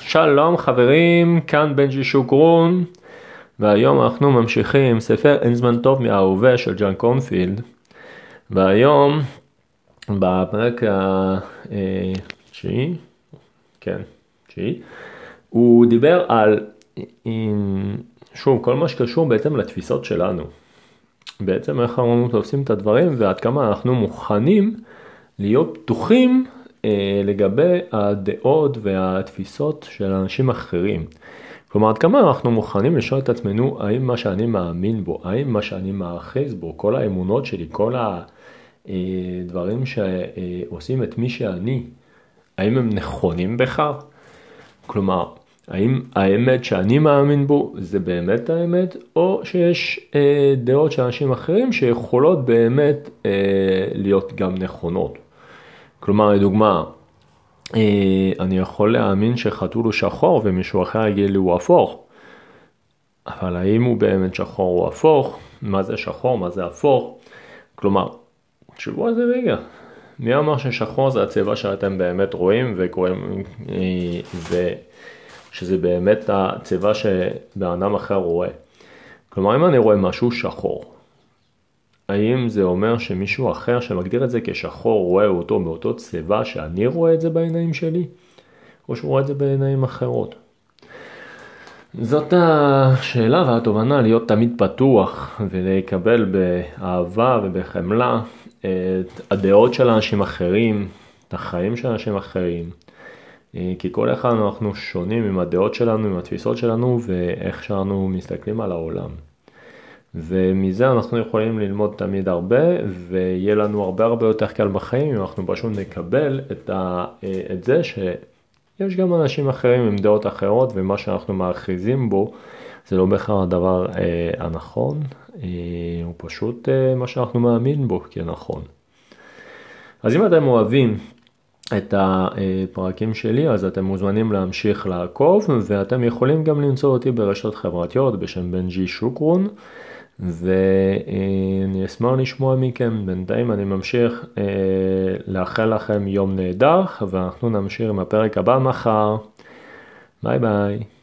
שלום חברים, כאן בנג'י שוקרון, והיום אנחנו ממשיכים ספר אין זמן טוב מההווה של ג'אן קונפילד, והיום בפרק התשיעי, כן, תשיעי, הוא דיבר על, שוב, כל מה שקשור בעצם לתפיסות שלנו. בעצם איך אנחנו תופסים את הדברים ועד כמה אנחנו מוכנים להיות פתוחים אה, לגבי הדעות והתפיסות של אנשים אחרים. כלומר, עד כמה אנחנו מוכנים לשאול את עצמנו האם מה שאני מאמין בו, האם מה שאני מאחז בו, כל האמונות שלי, כל הדברים אה, שעושים את מי שאני, האם הם נכונים בכך? כלומר, האם האמת שאני מאמין בו זה באמת האמת, או שיש אה, דעות של אנשים אחרים שיכולות באמת אה, להיות גם נכונות. כלומר, לדוגמה, אה, אני יכול להאמין שחתול הוא שחור ומישהו אחר יגיד לי הוא הפוך, אבל האם הוא באמת שחור או הפוך? מה זה שחור? מה זה הפוך? כלומר, תשבו על זה רגע. מי אמר ששחור זה הצבע שאתם באמת רואים וקוראים, אה, ושזה באמת הצבע שבן אדם אחר רואה? כלומר, אם אני רואה משהו שחור, האם זה אומר שמישהו אחר שמגדיר את זה כשחור רואה אותו באותו צבע שאני רואה את זה בעיניים שלי? או שהוא רואה את זה בעיניים אחרות? זאת השאלה והתובנה להיות תמיד פתוח ולקבל באהבה ובחמלה את הדעות של אנשים אחרים, את החיים של אנשים אחרים. כי כל אחד אנחנו שונים עם הדעות שלנו, עם התפיסות שלנו ואיך שאנחנו מסתכלים על העולם. ומזה אנחנו יכולים ללמוד תמיד הרבה, ויהיה לנו הרבה הרבה יותר קל בחיים אם אנחנו פשוט נקבל את, ה, את זה שיש גם אנשים אחרים עם דעות אחרות, ומה שאנחנו מאחיזים בו זה לא בהכרח הדבר אה, הנכון, אה, הוא פשוט אה, מה שאנחנו מאמין בו כנכון. אז אם אתם אוהבים את הפרקים שלי, אז אתם מוזמנים להמשיך לעקוב, ואתם יכולים גם למצוא אותי ברשתות חברתיות בשם בנג'י שוקרון. ואני אשמח לשמוע מכם, בינתיים אני ממשיך אה, לאחל לכם יום נהדר ואנחנו נמשיך עם הפרק הבא מחר, ביי ביי.